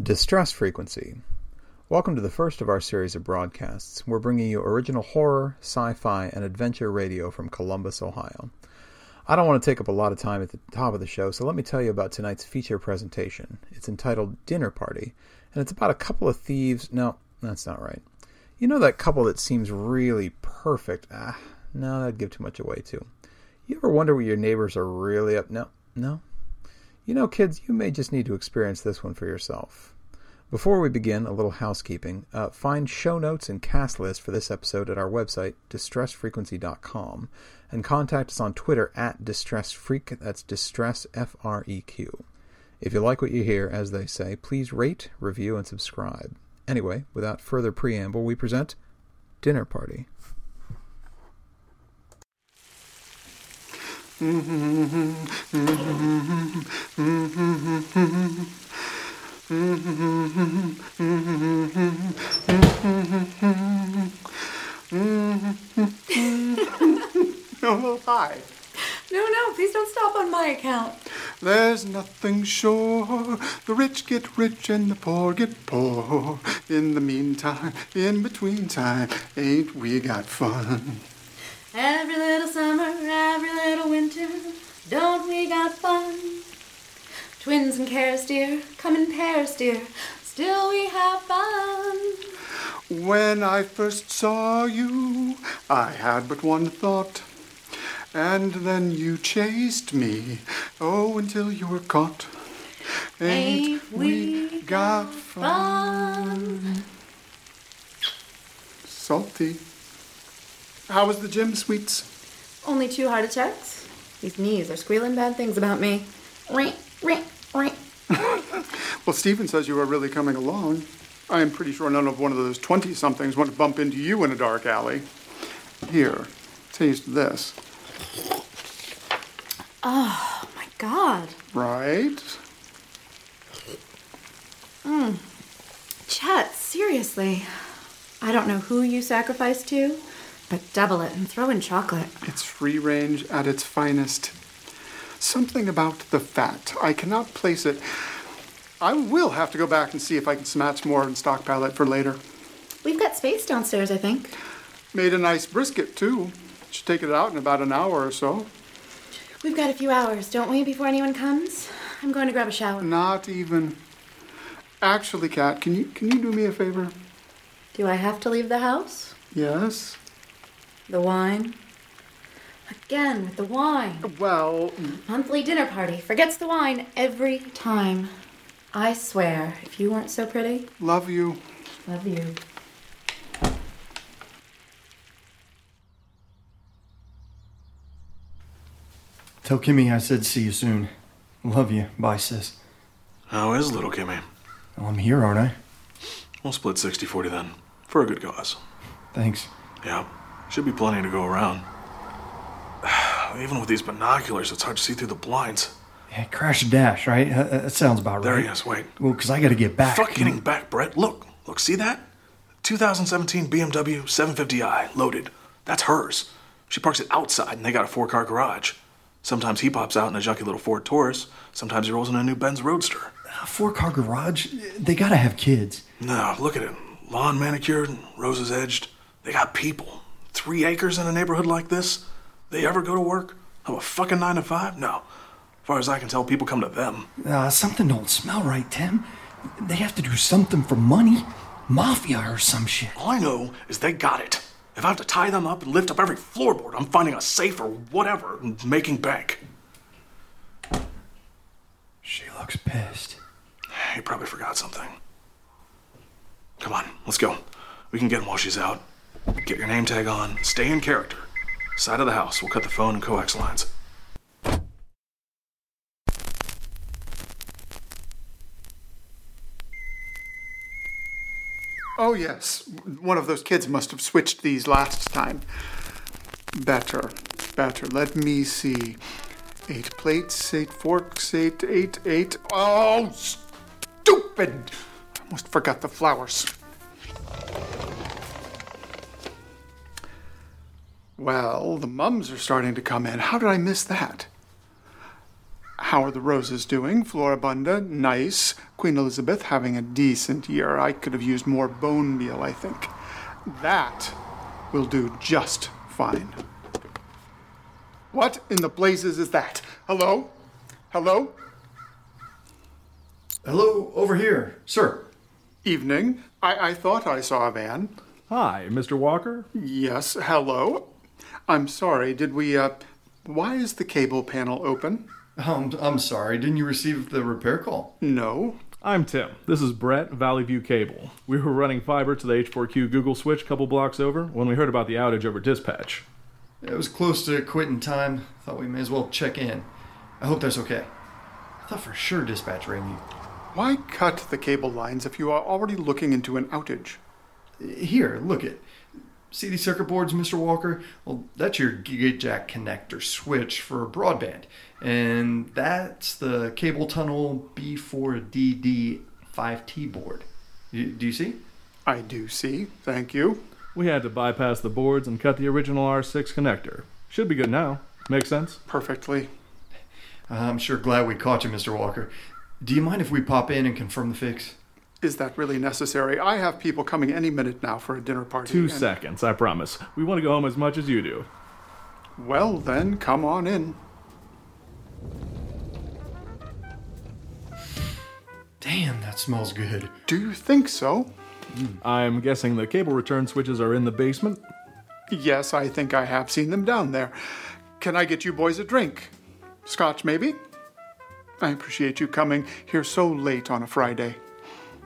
Distress Frequency. Welcome to the first of our series of broadcasts. We're bringing you original horror, sci fi, and adventure radio from Columbus, Ohio. I don't want to take up a lot of time at the top of the show, so let me tell you about tonight's feature presentation. It's entitled Dinner Party, and it's about a couple of thieves. No, that's not right. You know that couple that seems really perfect? Ah, no, that'd give too much away, too. You ever wonder what your neighbors are really up? No, no, you know, kids, you may just need to experience this one for yourself. Before we begin, a little housekeeping. Uh, find show notes and cast list for this episode at our website, distressfrequency.com, and contact us on Twitter at distressfreak. That's distress F R E Q. If you like what you hear, as they say, please rate, review, and subscribe. Anyway, without further preamble, we present Dinner Party. Oh, hi. No, no, please don't stop on my account. There's nothing sure. The rich get rich and the poor get poor. In the meantime, in between time, ain't we got fun? Every little summer, every little winter, don't we got fun? Twins and cares, dear, come in pairs, dear, still we have fun. When I first saw you, I had but one thought. And then you chased me, oh, until you were caught. Ain't we got fun? Salty. How was the gym, sweets? Only two heart attacks? These knees are squealing bad things about me. Ring, ring, ring. Well, Stephen says you are really coming along. I am pretty sure none of one of those 20 somethings want to bump into you in a dark alley. Here, taste this. Oh my god. Right? Mmm. Chet, seriously. I don't know who you sacrificed to, but double it and throw in chocolate. It's free range at its finest. Something about the fat. I cannot place it. I will have to go back and see if I can snatch more and stockpile it for later. We've got space downstairs, I think. Made a nice brisket, too. Should take it out in about an hour or so. We've got a few hours, don't we, before anyone comes? I'm going to grab a shower. Not even. Actually, Kat, can you can you do me a favor? Do I have to leave the house? Yes. The wine? Again with the wine. Well, Monthly dinner party forgets the wine every time. I swear, if you weren't so pretty, love you. love you. Tell Kimmy I said see you soon. Love you. Bye, sis. How is little Kimmy? Well, I'm here, aren't I? We'll split 60 40 then. For a good cause. Thanks. Yeah, should be plenty to go around. Even with these binoculars, it's hard to see through the blinds. Yeah, crash and dash, right? Uh, That sounds about There right. he is, wait. Well, because I got to get back. Fuck getting back, Brett. Look, look, see that? 2017 BMW 750i, loaded. That's hers. She parks it outside and they got a four car garage. Sometimes he pops out in a junky little Ford Taurus. Sometimes he rolls in a new Benz Roadster. A four car garage? They got to have kids. No, look at it. Lawn manicured, roses edged. They got people. Three acres in a neighborhood like this? They ever go to work? Have a fucking nine to five? No. As far as I can tell, people come to them. Uh, something don't smell right, Tim. They have to do something for money. Mafia or some shit. All I know is they got it. If I have to tie them up and lift up every floorboard, I'm finding a safe or whatever and making bank. She looks pissed. He probably forgot something. Come on, let's go. We can get him while she's out. Get your name tag on, stay in character. Side of the house, we'll cut the phone and coax lines. Oh, yes. One of those kids must have switched these last time. Better. Better. Let me see. Eight plates, eight forks, eight, eight, eight. Oh, stupid! I almost forgot the flowers. Well, the mums are starting to come in. How did I miss that? How are the roses doing? Floribunda, nice. Queen Elizabeth having a decent year. I could have used more bone meal, I think. That will do just fine. What in the blazes is that? Hello? Hello? Hello, over here. Sir. Evening. I, I thought I saw a van. Hi, Mr. Walker. Yes, hello. I'm sorry, did we, uh, why is the cable panel open? Um, I'm sorry, didn't you receive the repair call? No. I'm Tim. This is Brett, Valley View Cable. We were running fiber to the H4Q Google switch a couple blocks over when we heard about the outage over dispatch. It was close to quitting time. Thought we may as well check in. I hope that's okay. I thought for sure dispatch rang you. Why cut the cable lines if you are already looking into an outage? Here, look it. See these circuit boards, Mr. Walker? Well, that's your GigaJack connector switch for broadband. And that's the cable tunnel B4DD5T board. You, do you see? I do see, thank you. We had to bypass the boards and cut the original R6 connector. Should be good now. Makes sense? Perfectly. I'm sure glad we caught you, Mr. Walker. Do you mind if we pop in and confirm the fix? Is that really necessary? I have people coming any minute now for a dinner party. Two and- seconds, I promise. We want to go home as much as you do. Well, then, come on in. Damn, that smells good. Do you think so? I'm guessing the cable return switches are in the basement. Yes, I think I have seen them down there. Can I get you boys a drink? Scotch, maybe? I appreciate you coming here so late on a Friday.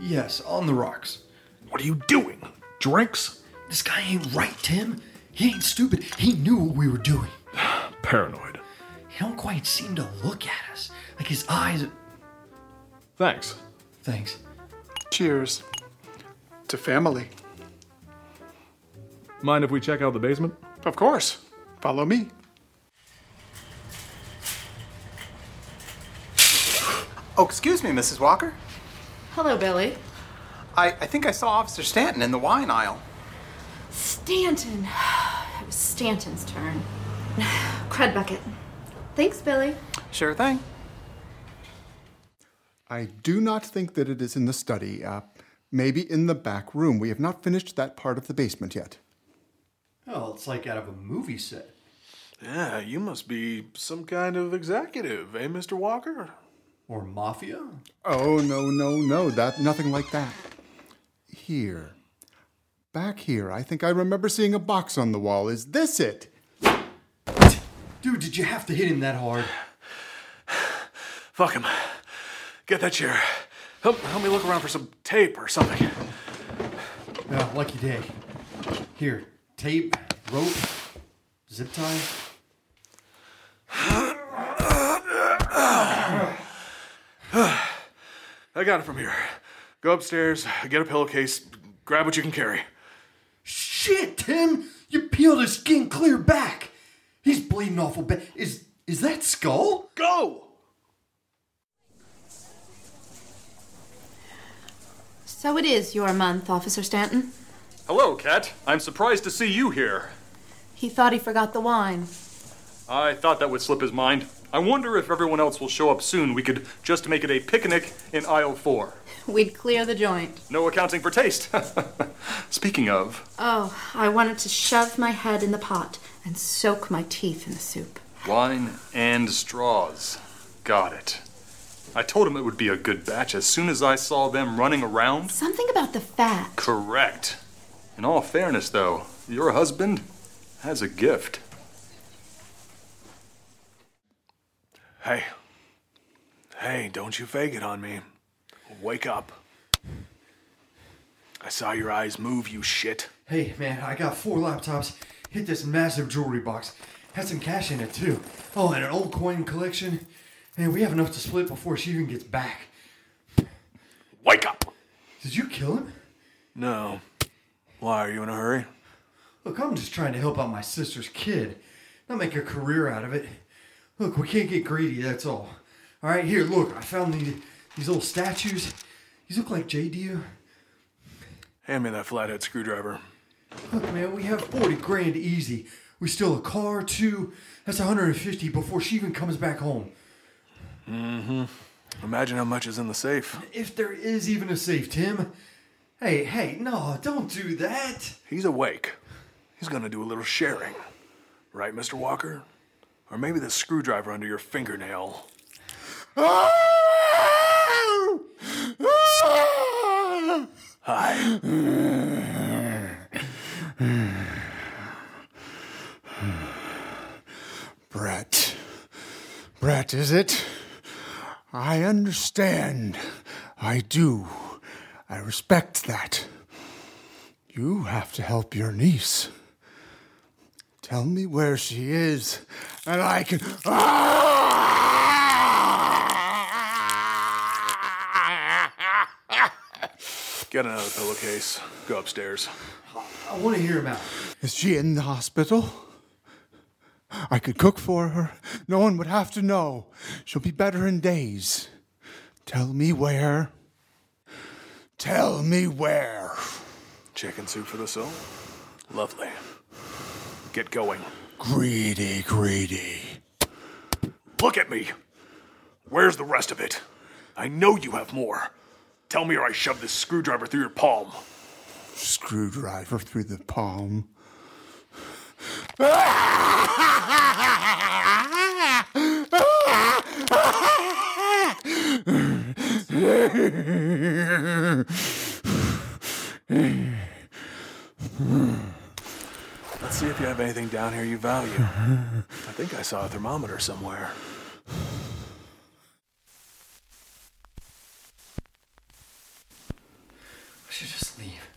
Yes, on the rocks. What are you doing? Drinks? This guy ain't right, Tim. He ain't stupid. He knew what we were doing. Paranoid. He don't quite seem to look at us. Like his eyes. Thanks. Thanks. Cheers. To family. Mind if we check out the basement? Of course. Follow me. Oh, excuse me, Mrs. Walker. Hello, Billy. I, I think I saw Officer Stanton in the wine aisle. Stanton. It was Stanton's turn. Crud bucket. Thanks, Billy. Sure thing. I do not think that it is in the study. Uh, maybe in the back room. We have not finished that part of the basement yet. Oh, it's like out of a movie set. Yeah, you must be some kind of executive, eh, Mr. Walker? Or mafia? Oh, no, no, no. That nothing like that. Here. Back here. I think I remember seeing a box on the wall. Is this it? Dude, did you have to hit him that hard? Fuck him. Get that chair. Help, help me look around for some tape or something. Yeah, lucky day. Here, tape, rope, zip tie. I got it from here. Go upstairs, get a pillowcase, grab what you can carry. Shit, Tim! You peeled his skin clear back. He's bleeding awful bad. Is is that skull? Go! So it is your month, Officer Stanton. Hello, Cat. I'm surprised to see you here. He thought he forgot the wine. I thought that would slip his mind. I wonder if everyone else will show up soon. We could just make it a picnic in aisle four. We'd clear the joint. No accounting for taste. Speaking of, Oh, I wanted to shove my head in the pot and soak my teeth in the soup. wine and straws. Got it. I told him it would be a good batch as soon as I saw them running around. Something about the fat. Correct. In all fairness, though, your husband has a gift. Hey. Hey, don't you fake it on me. Wake up. I saw your eyes move, you shit. Hey, man, I got four laptops. Hit this massive jewelry box. Had some cash in it, too. Oh, and an old coin collection. Man, we have enough to split before she even gets back. Wake up! Did you kill him? No. Why, are you in a hurry? Look, I'm just trying to help out my sister's kid, not make a career out of it. Look, we can't get greedy, that's all. All right, here, look, I found these, these old statues. These look like you. Hand me that flathead screwdriver. Look, man, we have 40 grand easy. We steal a car, too. That's 150 before she even comes back home. Mm-hmm. Imagine how much is in the safe. If there is even a safe, Tim. Hey, hey, no, don't do that. He's awake. He's gonna do a little sharing. Right, Mr. Walker? Or maybe the screwdriver under your fingernail. Hi. Brett. Brett, is it? I understand. I do. I respect that. You have to help your niece. Tell me where she is, and I can. Get another pillowcase. Go upstairs. I want to hear about out. Is she in the hospital? I could cook for her. No one would have to know. She'll be better in days. Tell me where. Tell me where. Chicken soup for the soul? Lovely. Get going. Greedy, greedy. Look at me. Where's the rest of it? I know you have more. Tell me or I shove this screwdriver through your palm. Screwdriver through the palm. Let's see if you have anything down here you value. I think I saw a thermometer somewhere. I should just leave.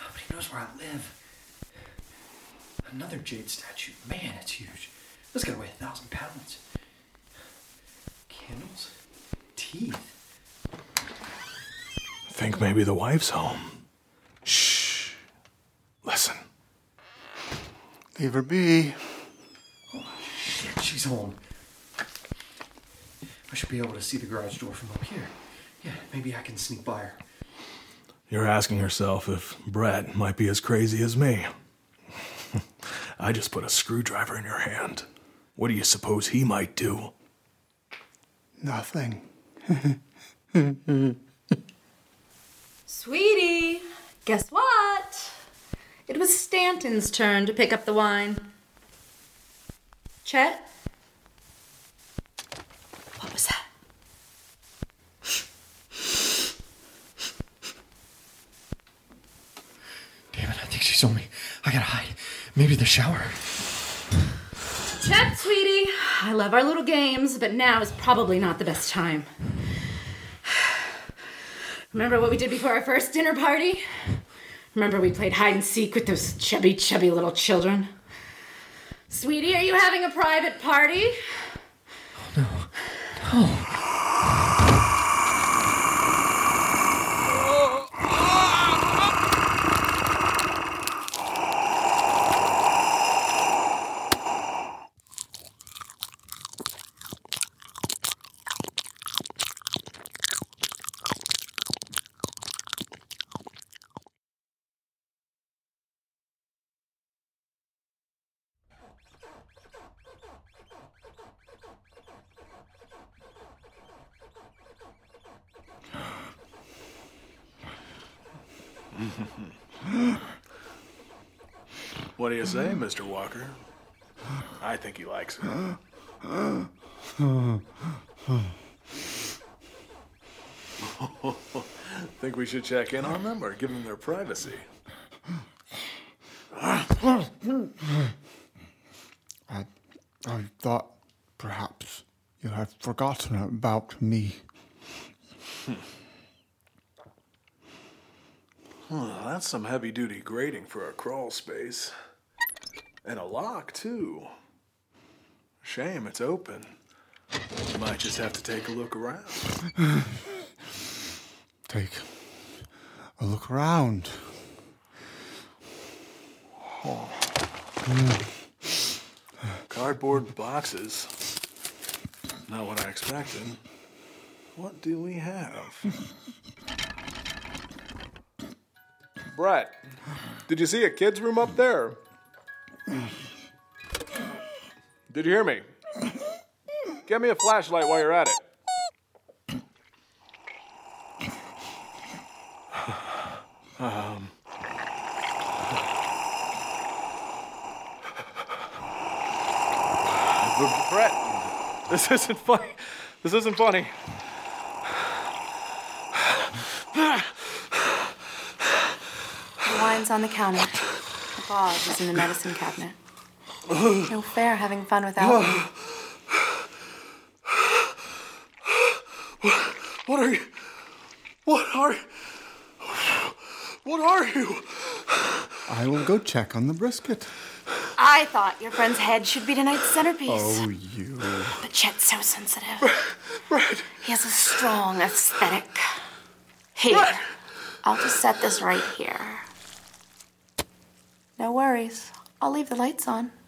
Nobody knows where I live. Another jade statue. Man, it's huge. This gotta weigh a thousand pounds. Candles? Teeth? Think maybe the wife's home. Leave her be. Shit, she's home. I should be able to see the garage door from up here. Yeah, maybe I can sneak by her. You're asking yourself if Brett might be as crazy as me. I just put a screwdriver in your hand. What do you suppose he might do? Nothing. Sweetie, guess what? It was Stanton's turn to pick up the wine. Chet? What was that? Damn it, I think she saw me. I gotta hide. Maybe the shower. Chet, sweetie, I love our little games, but now is probably not the best time. Remember what we did before our first dinner party? Remember we played hide and seek with those chubby, chubby little children? Sweetie, are you having a private party? What do you say, Mr. Walker? I think he likes it. think we should check in on them or give them their privacy? I, I thought perhaps you had forgotten about me. Well, that's some heavy duty grating for a crawl space. And a lock, too. Shame it's open. You might just have to take a look around. Take a look around. Oh, Cardboard boxes. Not what I expected. What do we have? Brett, did you see a kid's room up there? Did you hear me? Get me a flashlight while you're at it. Um. Brett, this isn't funny. This isn't funny. The wine's on the counter. The bottle is in the medicine cabinet. No fair having fun without me. What are you? What are? What are you? I will go check on the brisket. I thought your friend's head should be tonight's centerpiece. Oh, you. But Chet's so sensitive. Brett, He has a strong aesthetic. Here, I'll just set this right here. No worries. I'll leave the lights on.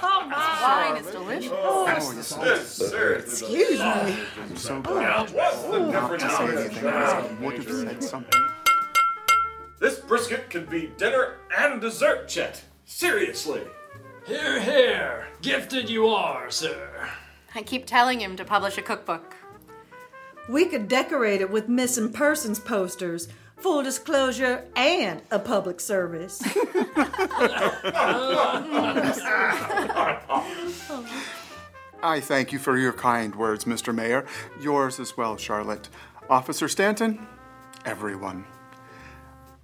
Oh, Wine is delicious. Oh, excuse me. I'm so glad. Not to say anything else, I would have said something. This brisket could be dinner and dessert, Chet. Seriously. Here, here. Gifted you are, sir. I keep telling him to publish a cookbook. We could decorate it with missing persons posters, full disclosure, and a public service. I thank you for your kind words, Mr. Mayor. Yours as well, Charlotte. Officer Stanton, everyone.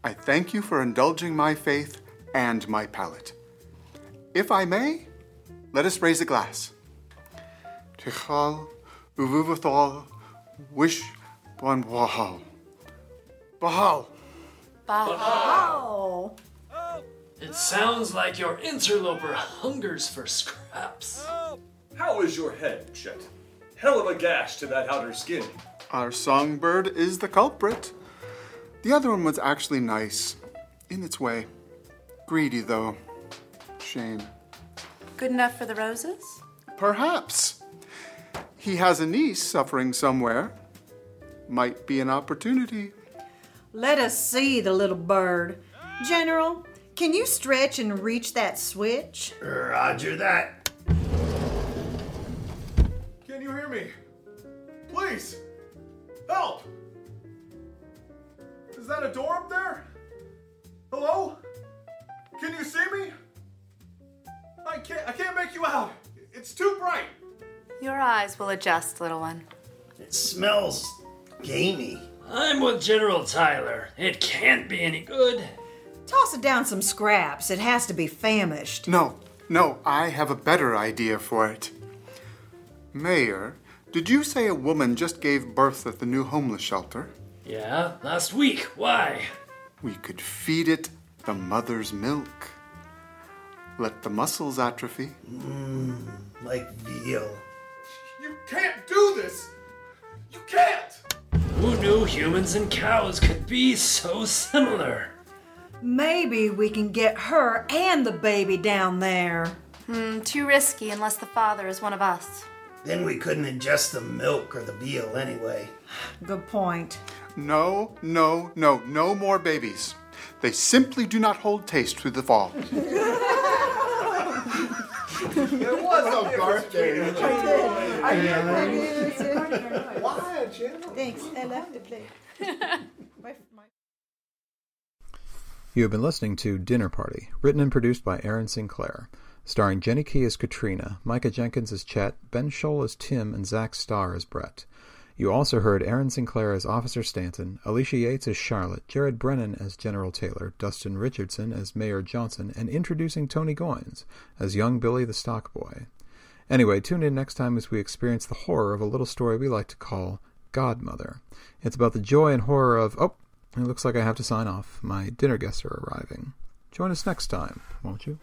I thank you for indulging my faith and my palate. If I may, let us raise a glass. Tichal uvuvathal wish bon wahal. Bahal. oh. It sounds like your interloper hungers for scraps. How is your head, Chet? Hell of a gash to that outer skin. Our songbird is the culprit. The other one was actually nice, in its way. Greedy, though. Shame. Good enough for the roses? Perhaps. He has a niece suffering somewhere. Might be an opportunity. Let us see the little bird. General, can you stretch and reach that switch? Roger that. Can you hear me? Please, help! Is that a door up there? Hello? Can you see me? I can't. I can't make you out. It's too bright. Your eyes will adjust, little one. It smells gamey. I'm with General Tyler. It can't be any good. Toss it down some scraps. It has to be famished. No, no, I have a better idea for it. Mayor, did you say a woman just gave birth at the new homeless shelter? Yeah, last week. Why? We could feed it the mother's milk. Let the muscles atrophy. Mmm, like veal. You can't do this. You can't. Who knew humans and cows could be so similar? Maybe we can get her and the baby down there. Hmm, too risky unless the father is one of us. Then we couldn't ingest the milk or the veal anyway. Good point. No, no, no, no more babies. They simply do not hold taste through the fall. It was a birthday. Thanks. I love to play. You have been listening to Dinner Party, written and produced by Aaron Sinclair, starring Jenny Key as Katrina, Micah Jenkins as Chet, Ben Scholl as Tim, and Zach Starr as Brett. You also heard Aaron Sinclair as Officer Stanton, Alicia Yates as Charlotte, Jared Brennan as General Taylor, Dustin Richardson as Mayor Johnson, and introducing Tony Goins as young Billy the Stock Boy. Anyway, tune in next time as we experience the horror of a little story we like to call Godmother. It's about the joy and horror of, oh, it looks like I have to sign off. My dinner guests are arriving. Join us next time, won't you?